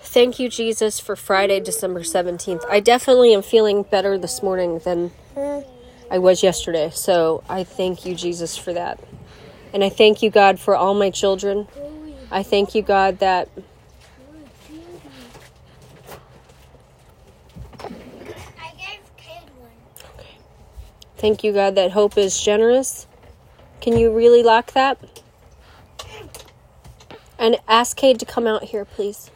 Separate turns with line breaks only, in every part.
Thank you, Jesus, for Friday, December 17th. I definitely am feeling better this morning than I was yesterday. So I thank you, Jesus, for that. And I thank you, God, for all my children. I thank you, God, that
I gave kid one.
thank you, God, that hope is generous. Can you really lock that? And ask Cade to come out here, please.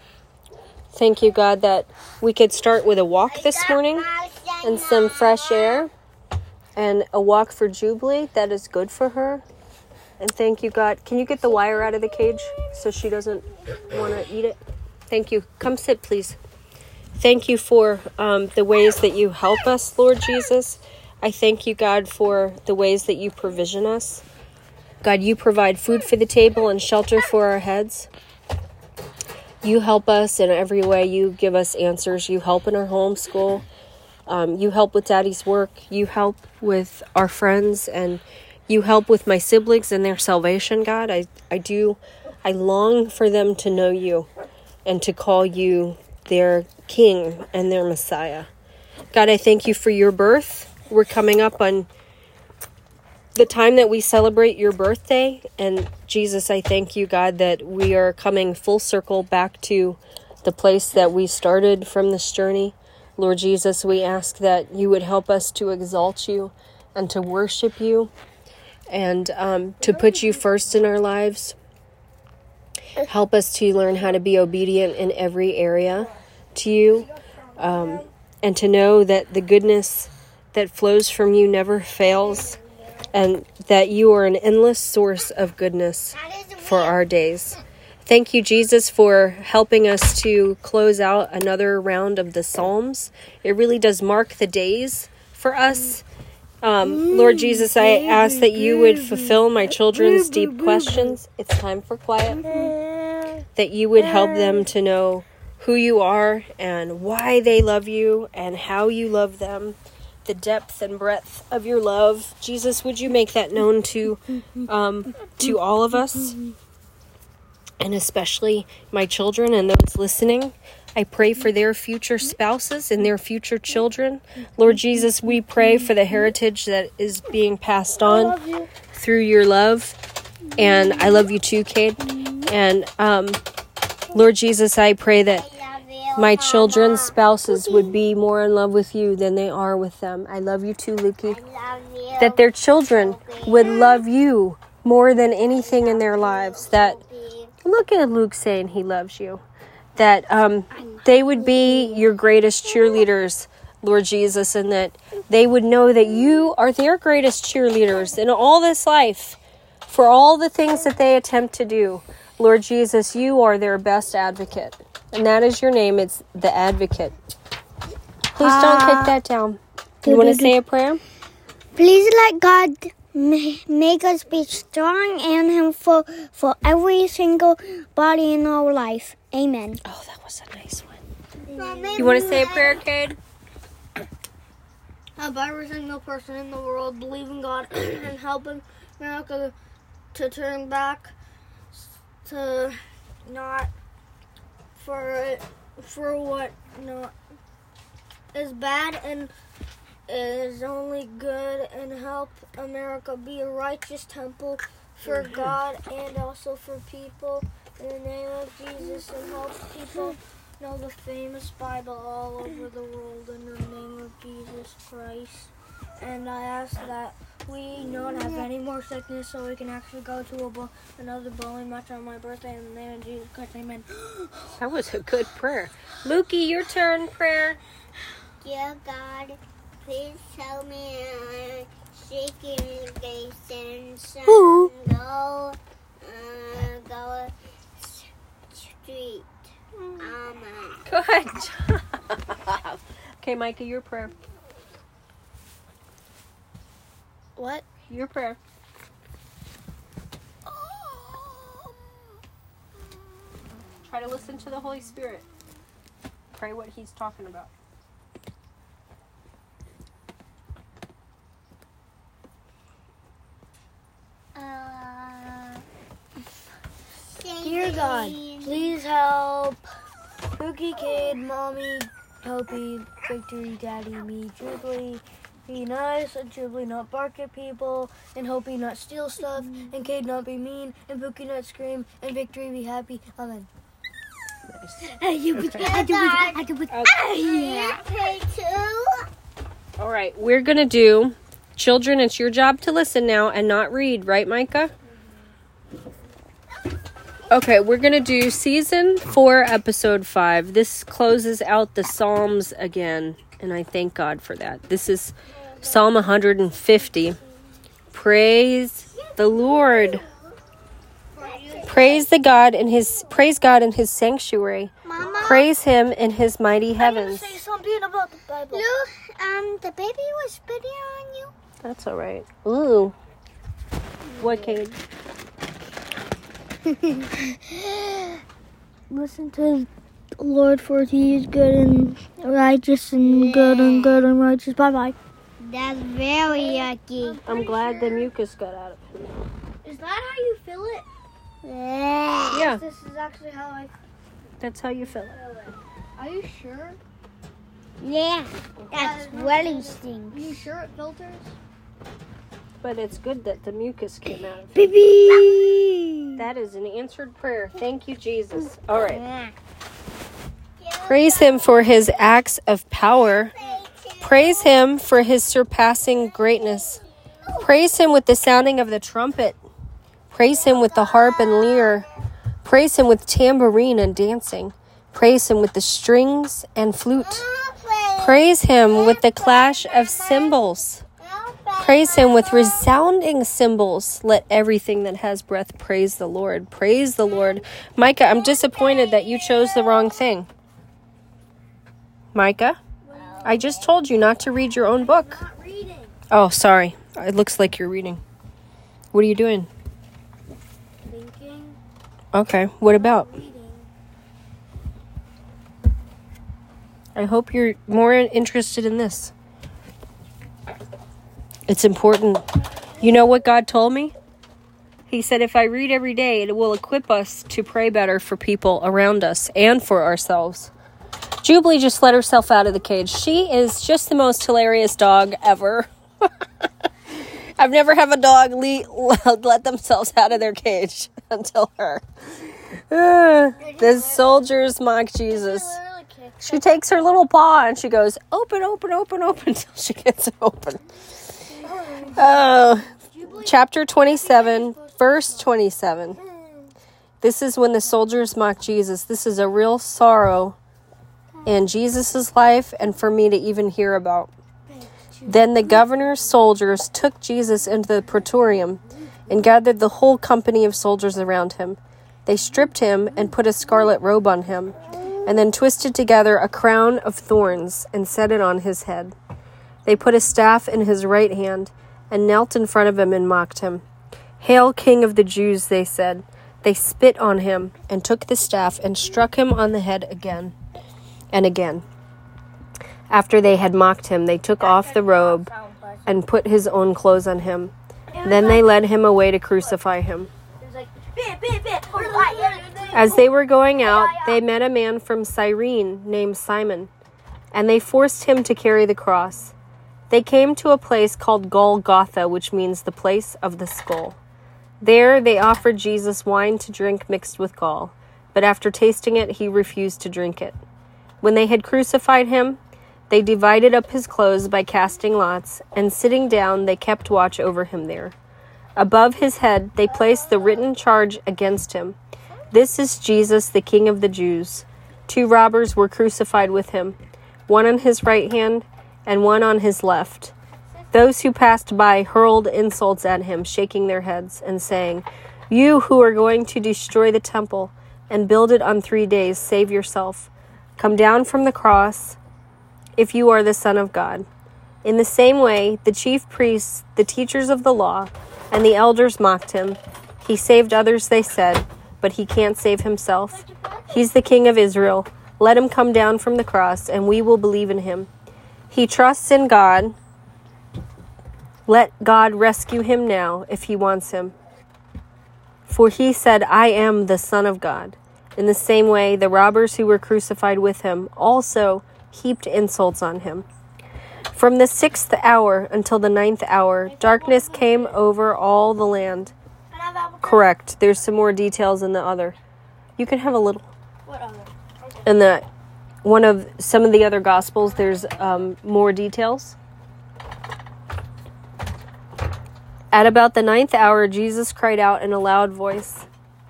Thank you, God, that we could start with a walk this morning and some fresh air and a walk for Jubilee that is good for her. And thank you, God. Can you get the wire out of the cage so she doesn't want to eat it? Thank you. Come sit, please. Thank you for um, the ways that you help us, Lord Jesus. I thank you, God, for the ways that you provision us. God, you provide food for the table and shelter for our heads. You help us in every way. You give us answers. You help in our homeschool. Um, you help with daddy's work. You help with our friends. And you help with my siblings and their salvation, God. I, I do. I long for them to know you and to call you their king and their Messiah. God, I thank you for your birth. We're coming up on the time that we celebrate your birthday. And Jesus, I thank you, God, that we are coming full circle back to the place that we started from this journey. Lord Jesus, we ask that you would help us to exalt you and to worship you and um, to put you first in our lives. Help us to learn how to be obedient in every area to you um, and to know that the goodness that flows from you never fails and that you are an endless source of goodness for our days. Thank you, Jesus, for helping us to close out another round of the Psalms. It really does mark the days for us. Um, Lord Jesus, I ask that you would fulfill my children's deep questions. It's time for quiet. That you would help them to know who you are and why they love you and how you love them the depth and breadth of your love. Jesus, would you make that known to um, to all of us, and especially my children and those listening? I pray for their future spouses and their future children. Lord Jesus, we pray for the heritage that is being passed on through your love. And I love you too, Kate. And um, Lord Jesus, I pray that my children's spouses would be more in love with you than they are with them. I love you too, Lukey. That their children would love you more than anything in their lives. That look at Luke saying he loves you. That um, they would be your greatest cheerleaders, Lord Jesus, and that they would know that you are their greatest cheerleaders in all this life for all the things that they attempt to do. Lord Jesus, you are their best advocate. And that is your name. It's the advocate. Please don't take that ah. down. You want to say a prayer?
Please let God make us be strong and helpful for every single body in our life. Amen.
Oh, that was a nice one. You want to say a prayer, Cade?
Help every single person in the world believe in God and help America to turn back to not for it for what not is bad and is only good and help America be a righteous temple for mhm. God and also for people. In the name of Jesus and help people. Know the famous Bible all over the world. In the name of Jesus Christ. And I ask that we don't have any more sickness so we can actually go to a bo- another bowling match on my birthday in the name of Jesus Christ. Amen.
That was a good prayer. Lukey, your turn, prayer.
Dear God, please tell me uh, shaking Jason's
Ooh.
go, uh, go street. Amen.
Good job. okay, Micah, your prayer.
What?
Your prayer. Try to listen to the Holy Spirit. Pray what He's talking about.
Uh,
Dear God, please help Pookie Kid, Mommy, Opie, Victory, Daddy, me, Jubilee. Be nice and Jubilee not bark at people, and Hopey not steal stuff, and Cade not be mean, and Pookie not scream, and Victory be happy. Amen.
Okay, two.
All right, we're going to do children, it's your job to listen now and not read, right, Micah? Okay, we're going to do season 4, episode 5. This closes out the Psalms again, and I thank God for that. This is Psalm 150. Praise the Lord. Praise the God in his praise God in his sanctuary.
Mama,
Praise him in his mighty heavens.
gonna say something about the Bible.
look, um, the baby was spitting on you.
That's all right. Ooh. What, Cade?
Listen to the Lord, for he is good and righteous and good and good and righteous. Bye bye.
That's very yucky.
I'm glad the mucus got out of him.
Is that how you feel it?
Yeah.
Yeah,
This is actually how I
that's how you feel it.
Are you sure?
Yeah, that's really stinks.
Are you sure it filters?
But it's good that the mucus came out of him.
Baby.
That is an answered prayer. Thank you, Jesus. All right.
Yeah.
Praise him for his acts of power. Praise him for his surpassing greatness. Praise him with the sounding of the trumpet. Praise him with the harp and lyre. Praise him with tambourine and dancing. Praise him with the strings and flute. Praise him with the clash of cymbals. Praise him with resounding cymbals. Let everything that has breath praise the Lord. Praise the Lord. Micah, I'm disappointed that you chose the wrong thing. Micah, I just told you not to read your own book.
Not reading.
Oh, sorry. It looks like you're reading. What are you doing?
Thinking.
Okay. What about?
Reading.
I hope you're more interested in this. It's important. You know what God told me? He said, if I read every day, it will equip us to pray better for people around us and for ourselves. Jubilee just let herself out of the cage. She is just the most hilarious dog ever. I've never have a dog le- let themselves out of their cage until her. The soldiers mock Jesus. She takes her little paw and she goes, open, open, open, open, until she gets it open. Oh, chapter 27, verse 27. This is when the soldiers mock Jesus. This is a real sorrow in Jesus' life and for me to even hear about. Then the governor's soldiers took Jesus into the praetorium and gathered the whole company of soldiers around him. They stripped him and put a scarlet robe on him, and then twisted together a crown of thorns and set it on his head. They put a staff in his right hand and knelt in front of him and mocked him. Hail, King of the Jews, they said. They spit on him and took the staff and struck him on the head again and again. After they had mocked him, they took off the robe and put his own clothes on him. Then they led him away to crucify him. As they were going out, they met a man from Cyrene named Simon, and they forced him to carry the cross. They came to a place called Golgotha, which means the place of the skull. There they offered Jesus wine to drink mixed with gall, but after tasting it, he refused to drink it. When they had crucified him, they divided up his clothes by casting lots, and sitting down, they kept watch over him there. Above his head, they placed the written charge against him This is Jesus, the King of the Jews. Two robbers were crucified with him, one on his right hand and one on his left. Those who passed by hurled insults at him, shaking their heads and saying, You who are going to destroy the temple and build it on three days, save yourself. Come down from the cross if you are the Son of God. In the same way, the chief priests, the teachers of the law, and the elders mocked him. He saved others, they said, but he can't save himself. He's the King of Israel. Let him come down from the cross, and we will believe in him. He trusts in God. Let God rescue him now if he wants him. For he said, I am the Son of God. In the same way, the robbers who were crucified with him also heaped insults on him. From the sixth hour until the ninth hour, darkness came over all the land. Correct. There's some more details in the other. You can have a little.
What other?
In the one of some of the other gospels, there's um, more details. At about the ninth hour, Jesus cried out in a loud voice,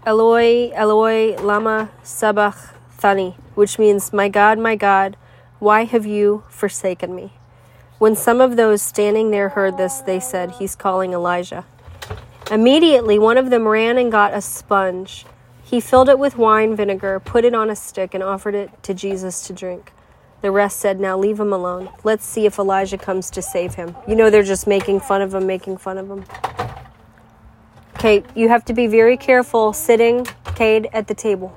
Eloi, Eloi, lama sabachthani, which means, My God, my God, why have you forsaken me? When some of those standing there heard this, they said, He's calling Elijah. Immediately, one of them ran and got a sponge. He filled it with wine vinegar, put it on a stick, and offered it to Jesus to drink. The rest said, Now leave him alone. Let's see if Elijah comes to save him. You know, they're just making fun of him, making fun of him. Okay, you have to be very careful sitting, Cade, at the table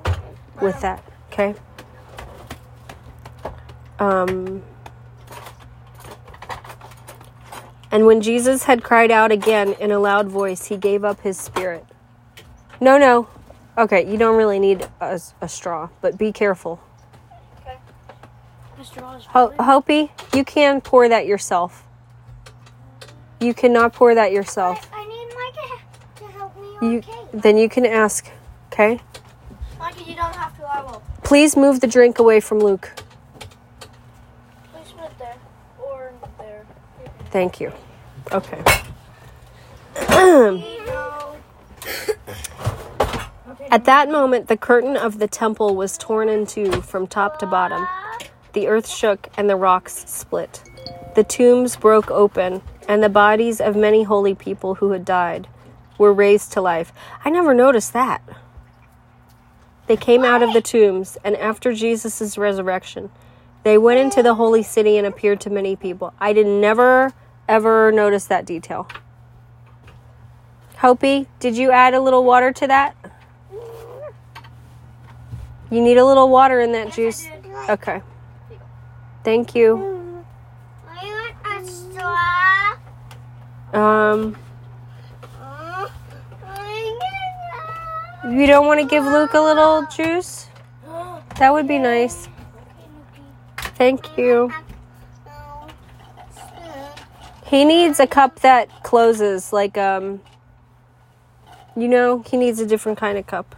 with that, okay? Um, and when Jesus had cried out again in a loud voice, he gave up his spirit. No, no. Okay, you don't really need a, a straw, but be careful.
The straw
Ho- Hopi, you can pour that yourself. You cannot pour that yourself.
I need Micah to help me
You then you can ask. Okay.
Mikey, you don't have to. I will.
Please move the drink away from Luke.
Please put it there or there.
Thank you. Okay. At that moment, the curtain of the temple was torn in two from top to bottom. The earth shook and the rocks split. The tombs broke open, and the bodies of many holy people who had died were raised to life. I never noticed that. They came out of the tombs, and after Jesus' resurrection, they went into the holy city and appeared to many people. I did never, ever notice that detail. Hopi, did you add a little water to that? You need a little water in that juice. Okay. Thank you.
I want a straw.
Um,
Uh, I need
you don't want to give Luke a little juice? That would be nice. Thank you. He needs a cup that closes, like um. You know, he needs a different kind of cup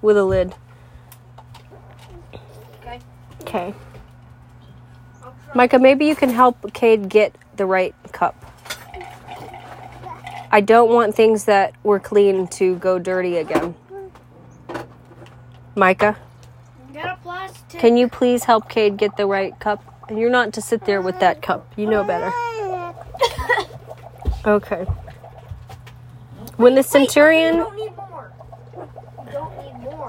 with a lid.
Okay.
Okay. Micah, maybe you can help Cade get the right cup. I don't want things that were clean to go dirty again. Micah,
Get a plastic.
can you please help Cade get the right cup? And you're not to sit there with that cup. You know better. Okay. When the centurion.
don't need more. You don't need more.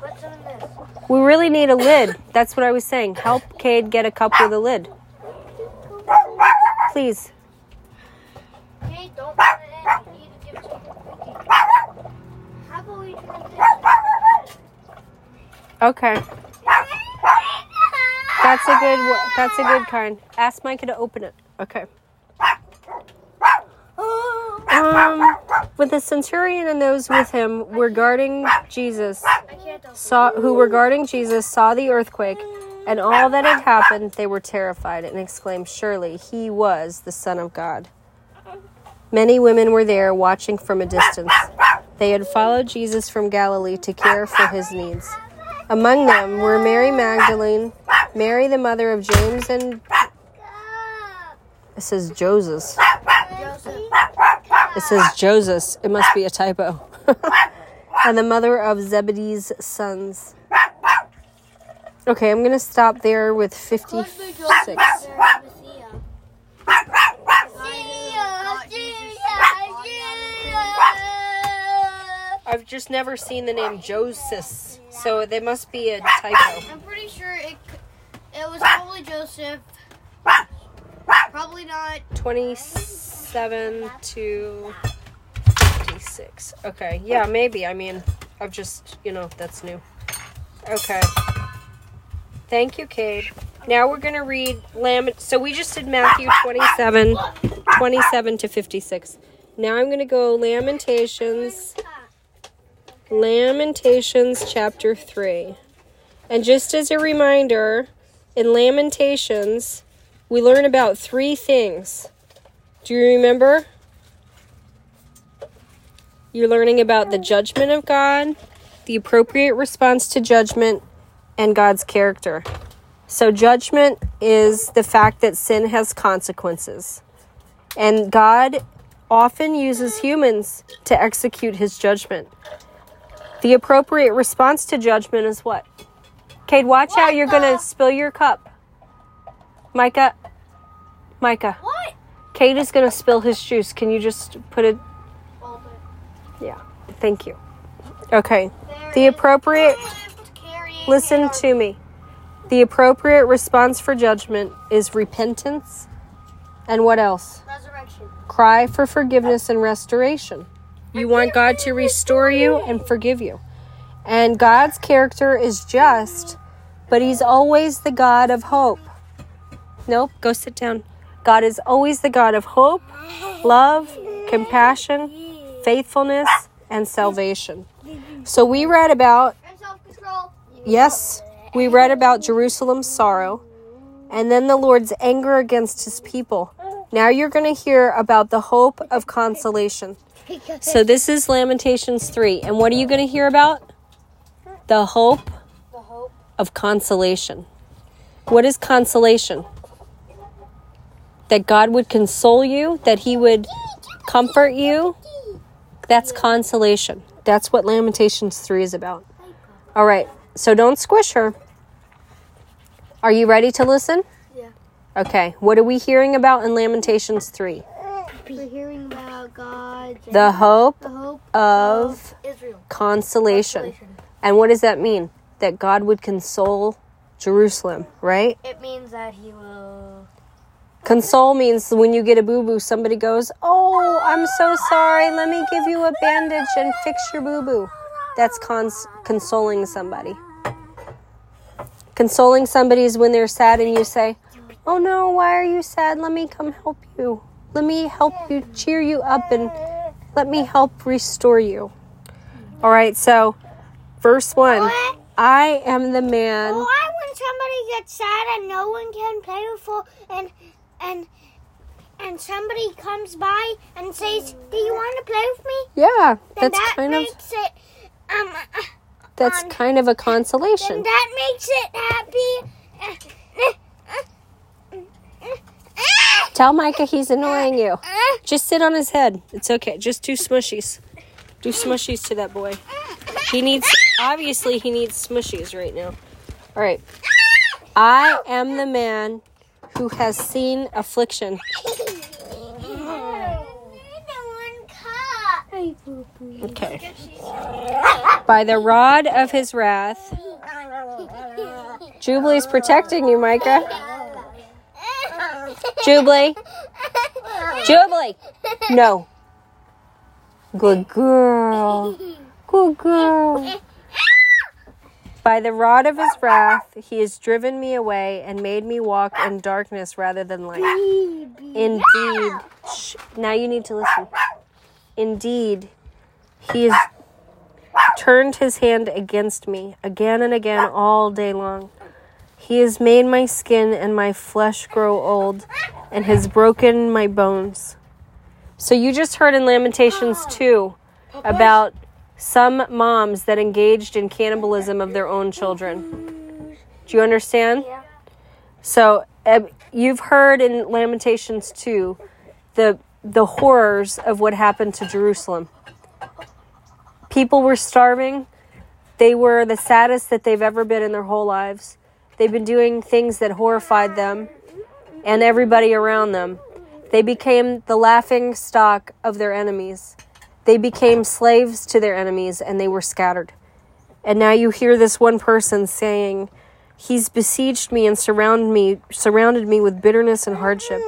Put some in this.
We really need a lid. That's what I was saying. Help Cade get a cup with a lid. Please.
Okay.
That's a good. That's a good kind. Ask Micah to open it. Okay. Um, with the centurion and those with him were guarding Jesus, saw who were guarding Jesus saw the earthquake and all that had happened. They were terrified and exclaimed, "Surely he was the Son of God." Many women were there watching from a distance. They had followed Jesus from Galilee to care for his needs. Among them were Mary Magdalene, Mary the mother of James and it says Joseph. It says Joseph. It must be a typo. and the mother of Zebedee's sons. Okay, I'm gonna stop there with 56. I've just never seen the name Joseph, so there must be a typo.
I'm pretty sure it it was probably Joseph. Probably not.
27 to 56. Okay, yeah, maybe. I mean, I've just, you know, that's new. Okay. Thank you, Cade. Now we're going to read Lamb. So we just did Matthew 27, 27 to 56. Now I'm going to go Lamentations. Lamentations chapter 3. And just as a reminder, in Lamentations, we learn about three things. Do you remember? You're learning about the judgment of God, the appropriate response to judgment, and God's character. So, judgment is the fact that sin has consequences. And God often uses humans to execute his judgment. The appropriate response to judgment is what? Cade, watch out, you're going to spill your cup. Micah, Micah,
What?
Cade is going to spill his juice. Can you just put it? Yeah, thank you. Okay, the appropriate, listen to me. The appropriate response for judgment is repentance and what else?
Resurrection.
Cry for forgiveness and restoration. You want God to restore you and forgive you. And God's character is just, but He's always the God of hope. Nope, go sit down. God is always the God of hope, love, compassion, faithfulness, and salvation. So we read about, yes, we read about Jerusalem's sorrow and then the Lord's anger against his people. Now you're going to hear about the hope of consolation. So this is Lamentations 3. And what are you going to hear about? The hope of consolation. What is consolation? That God would console you, that He would comfort you. That's consolation. That's what Lamentations 3 is about. All right, so don't squish her. Are you ready to listen? Okay, what are we hearing about in Lamentations 3?
We're hearing about God's
The hope
the hope
of
Israel.
consolation. And what does that mean? That God would console Jerusalem, right?
It means that He will.
Console means when you get a boo boo, somebody goes, Oh, I'm so sorry. Let me give you a bandage and fix your boo boo. That's cons- consoling somebody. Consoling somebody is when they're sad and you say, Oh no, why are you sad? Let me come help you. Let me help you, cheer you up, and let me help restore you. All right, so verse 1 I am the man.
Why when somebody gets sad and no one can play with for and and and somebody comes by and says, "Do you want to play with me?"
Yeah, that's
that
kind of
makes it um. uh,
that's
on-
kind of a consolation.
that makes it happy.
Tell Micah he's annoying you. Just sit on his head. It's okay. Just do smushies. Do smushies to that boy. He needs, obviously, he needs smushies right now. All right. I am the man who has seen affliction. Okay. By the rod of his wrath. Jubilee's protecting you, Micah. Jubilee. Jubilee. No. Good girl. Good girl. By the rod of his wrath, he has driven me away and made me walk in darkness rather than light. Indeed. Shh. Now you need to listen. Indeed, he has turned his hand against me again and again all day long. He has made my skin and my flesh grow old and has broken my bones. So you just heard in Lamentations 2 about some moms that engaged in cannibalism of their own children. Do you understand? So you've heard in Lamentations 2 the the horrors of what happened to Jerusalem. People were starving. They were the saddest that they've ever been in their whole lives. They've been doing things that horrified them and everybody around them. They became the laughing stock of their enemies. They became slaves to their enemies and they were scattered. And now you hear this one person saying, He's besieged me and surrounded me surrounded me with bitterness and hardship.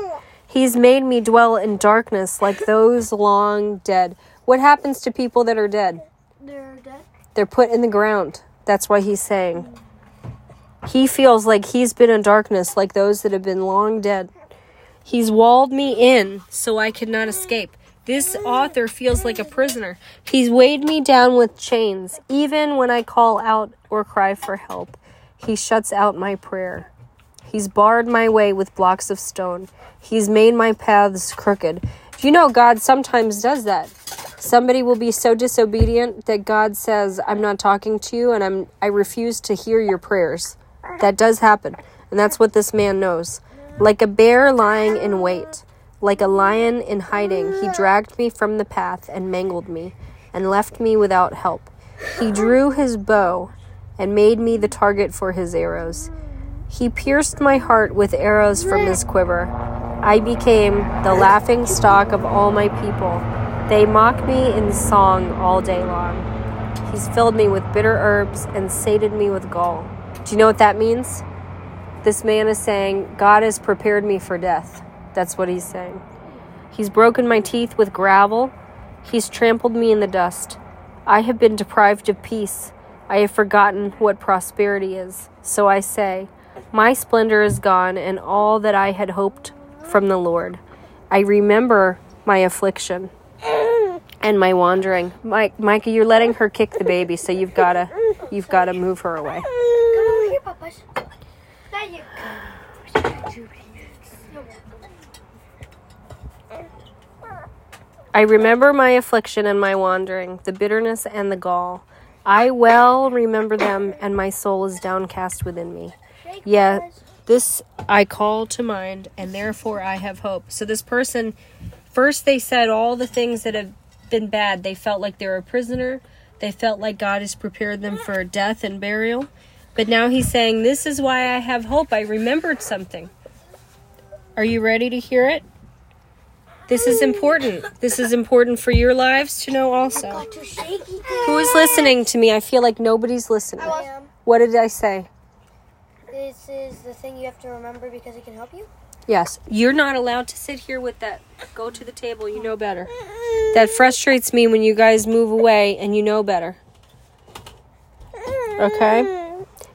He's made me dwell in darkness like those long dead. What happens to people that are dead?
They're dead.
They're put in the ground. That's why he's saying. He feels like he's been in darkness like those that have been long dead. He's walled me in so I could not escape. This author feels like a prisoner. He's weighed me down with chains. Even when I call out or cry for help, he shuts out my prayer. He's barred my way with blocks of stone. He's made my paths crooked. You know God sometimes does that? Somebody will be so disobedient that God says, "I'm not talking to you and I'm I refuse to hear your prayers." That does happen. And that's what this man knows. Like a bear lying in wait, like a lion in hiding, he dragged me from the path and mangled me and left me without help. He drew his bow and made me the target for his arrows. He pierced my heart with arrows from his quiver. I became the laughing stock of all my people. They mock me in song all day long. He's filled me with bitter herbs and sated me with gall. Do you know what that means? This man is saying, God has prepared me for death. That's what he's saying. He's broken my teeth with gravel. He's trampled me in the dust. I have been deprived of peace. I have forgotten what prosperity is. So I say, My splendor is gone, and all that I had hoped from the Lord. I remember my affliction and my wandering. Mike, Micah, you're letting her kick the baby, so you've gotta, you've gotta move her away.
Papas. There you
I remember my affliction and my wandering, the bitterness and the gall. I well remember them, and my soul is downcast within me. Yeah, this I call to mind, and therefore I have hope. So, this person, first they said all the things that have been bad. They felt like they're a prisoner, they felt like God has prepared them for death and burial. But now he's saying, This is why I have hope. I remembered something. Are you ready to hear it? This is important. This is important for your lives to know also.
Got too shaky.
Who is listening to me? I feel like nobody's listening.
am.
What did I say?
This is the thing you have to remember because it can help you.
Yes. You're not allowed to sit here with that. Go to the table. You know better. That frustrates me when you guys move away and you know better. Okay?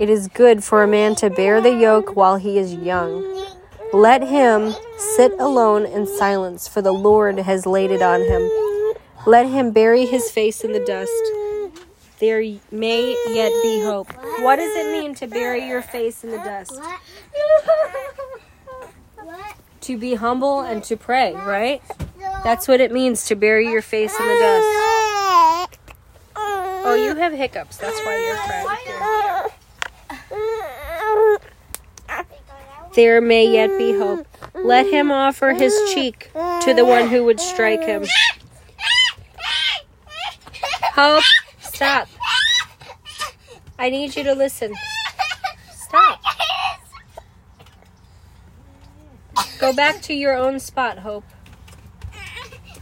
It is good for a man to bear the yoke while he is young. Let him sit alone in silence, for the Lord has laid it on him. Let him bury his face in the dust. There may yet be hope. What does it mean to bury your face in the dust? To be humble and to pray, right? That's what it means to bury your face in the dust. Oh, you have hiccups. That's why you're crying. There may yet be hope. Let him offer his cheek to the one who would strike him. Hope, stop. I need you to listen. Stop. Go back to your own spot, Hope.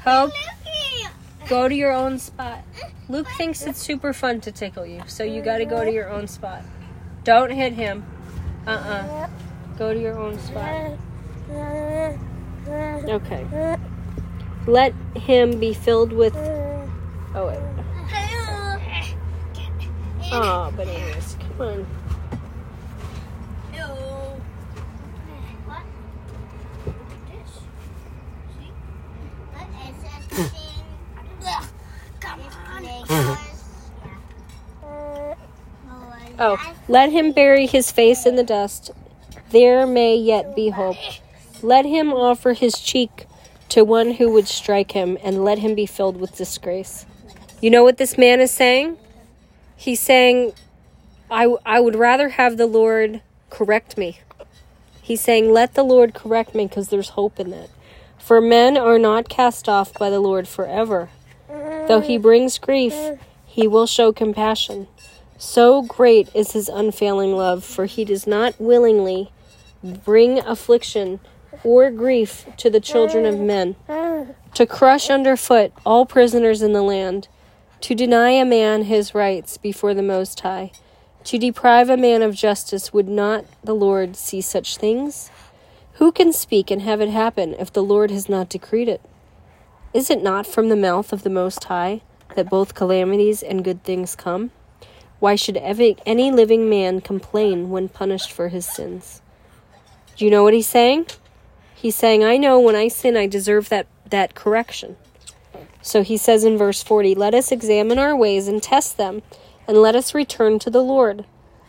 Hope, go to your own spot. Luke thinks it's super fun to tickle you, so you gotta go to your own spot. Don't hit him. Uh uh Go to your own spot. Okay. Let him be filled with. Oh, wait. Oh, bananas. Come on. Oh, let him bury his face in the dust. There may yet be hope. Let him offer his cheek to one who would strike him, and let him be filled with disgrace. You know what this man is saying? He's saying, I, I would rather have the Lord correct me. He's saying, Let the Lord correct me because there's hope in that. For men are not cast off by the Lord forever. Though he brings grief, he will show compassion. So great is his unfailing love, for he does not willingly bring affliction or grief to the children of men, to crush underfoot all prisoners in the land, To deny a man his rights before the Most High, to deprive a man of justice, would not the Lord see such things? Who can speak and have it happen if the Lord has not decreed it? Is it not from the mouth of the Most High that both calamities and good things come? Why should any living man complain when punished for his sins? Do you know what he's saying? He's saying, I know when I sin, I deserve that, that correction. So he says in verse 40, Let us examine our ways and test them, and let us return to the Lord.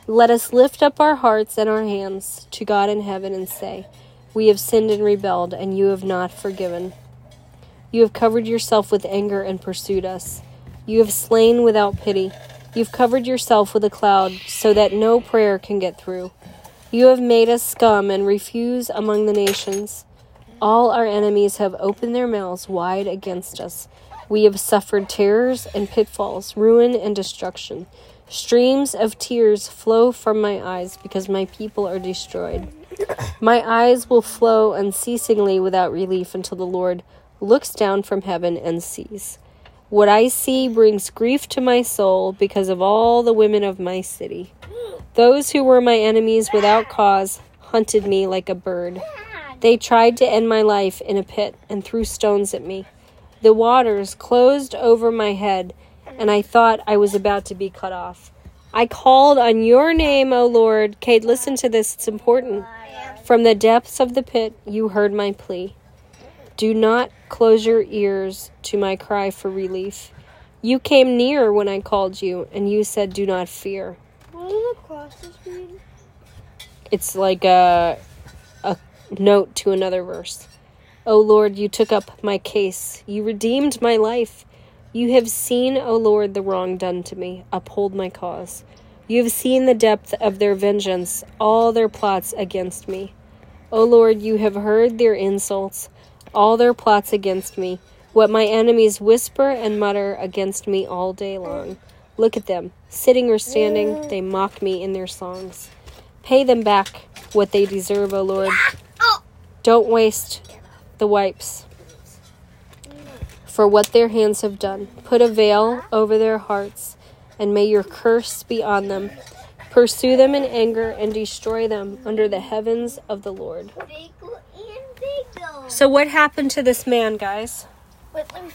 Let us lift up our hearts and our hands to God in heaven and say, We have sinned and rebelled, and you have not forgiven. You have covered yourself with anger and pursued us. You have slain without pity. You've covered yourself with a cloud so that no prayer can get through. You have made us scum and refuse among the nations. All our enemies have opened their mouths wide against us. We have suffered terrors and pitfalls, ruin and destruction. Streams of tears flow from my eyes because my people are destroyed. My eyes will flow unceasingly without relief until the Lord looks down from heaven and sees. What I see brings grief to my soul because of all the women of my city. Those who were my enemies without cause hunted me like a bird. They tried to end my life in a pit and threw stones at me. The waters closed over my head, and I thought I was about to be cut off. I called on your name, O Lord. Kate, listen to this, it's important. From the depths of the pit, you heard my plea. Do not close your ears to my cry for relief. You came near when I called you, and you said, Do not fear.
What does the crosses mean?
It's like a a note to another verse. O Lord, you took up my case. You redeemed my life. You have seen, O Lord, the wrong done to me. Uphold my cause. You have seen the depth of their vengeance, all their plots against me. O Lord, you have heard their insults, all their plots against me, what my enemies whisper and mutter against me all day long. Look at them. Sitting or standing, they mock me in their songs. Pay them back what they deserve, O Lord. Don't waste the wipes for what their hands have done. Put a veil over their hearts, and may your curse be on them. Pursue them in anger and destroy them under the heavens of the Lord. So, what happened to this man, guys?
Wait, let me.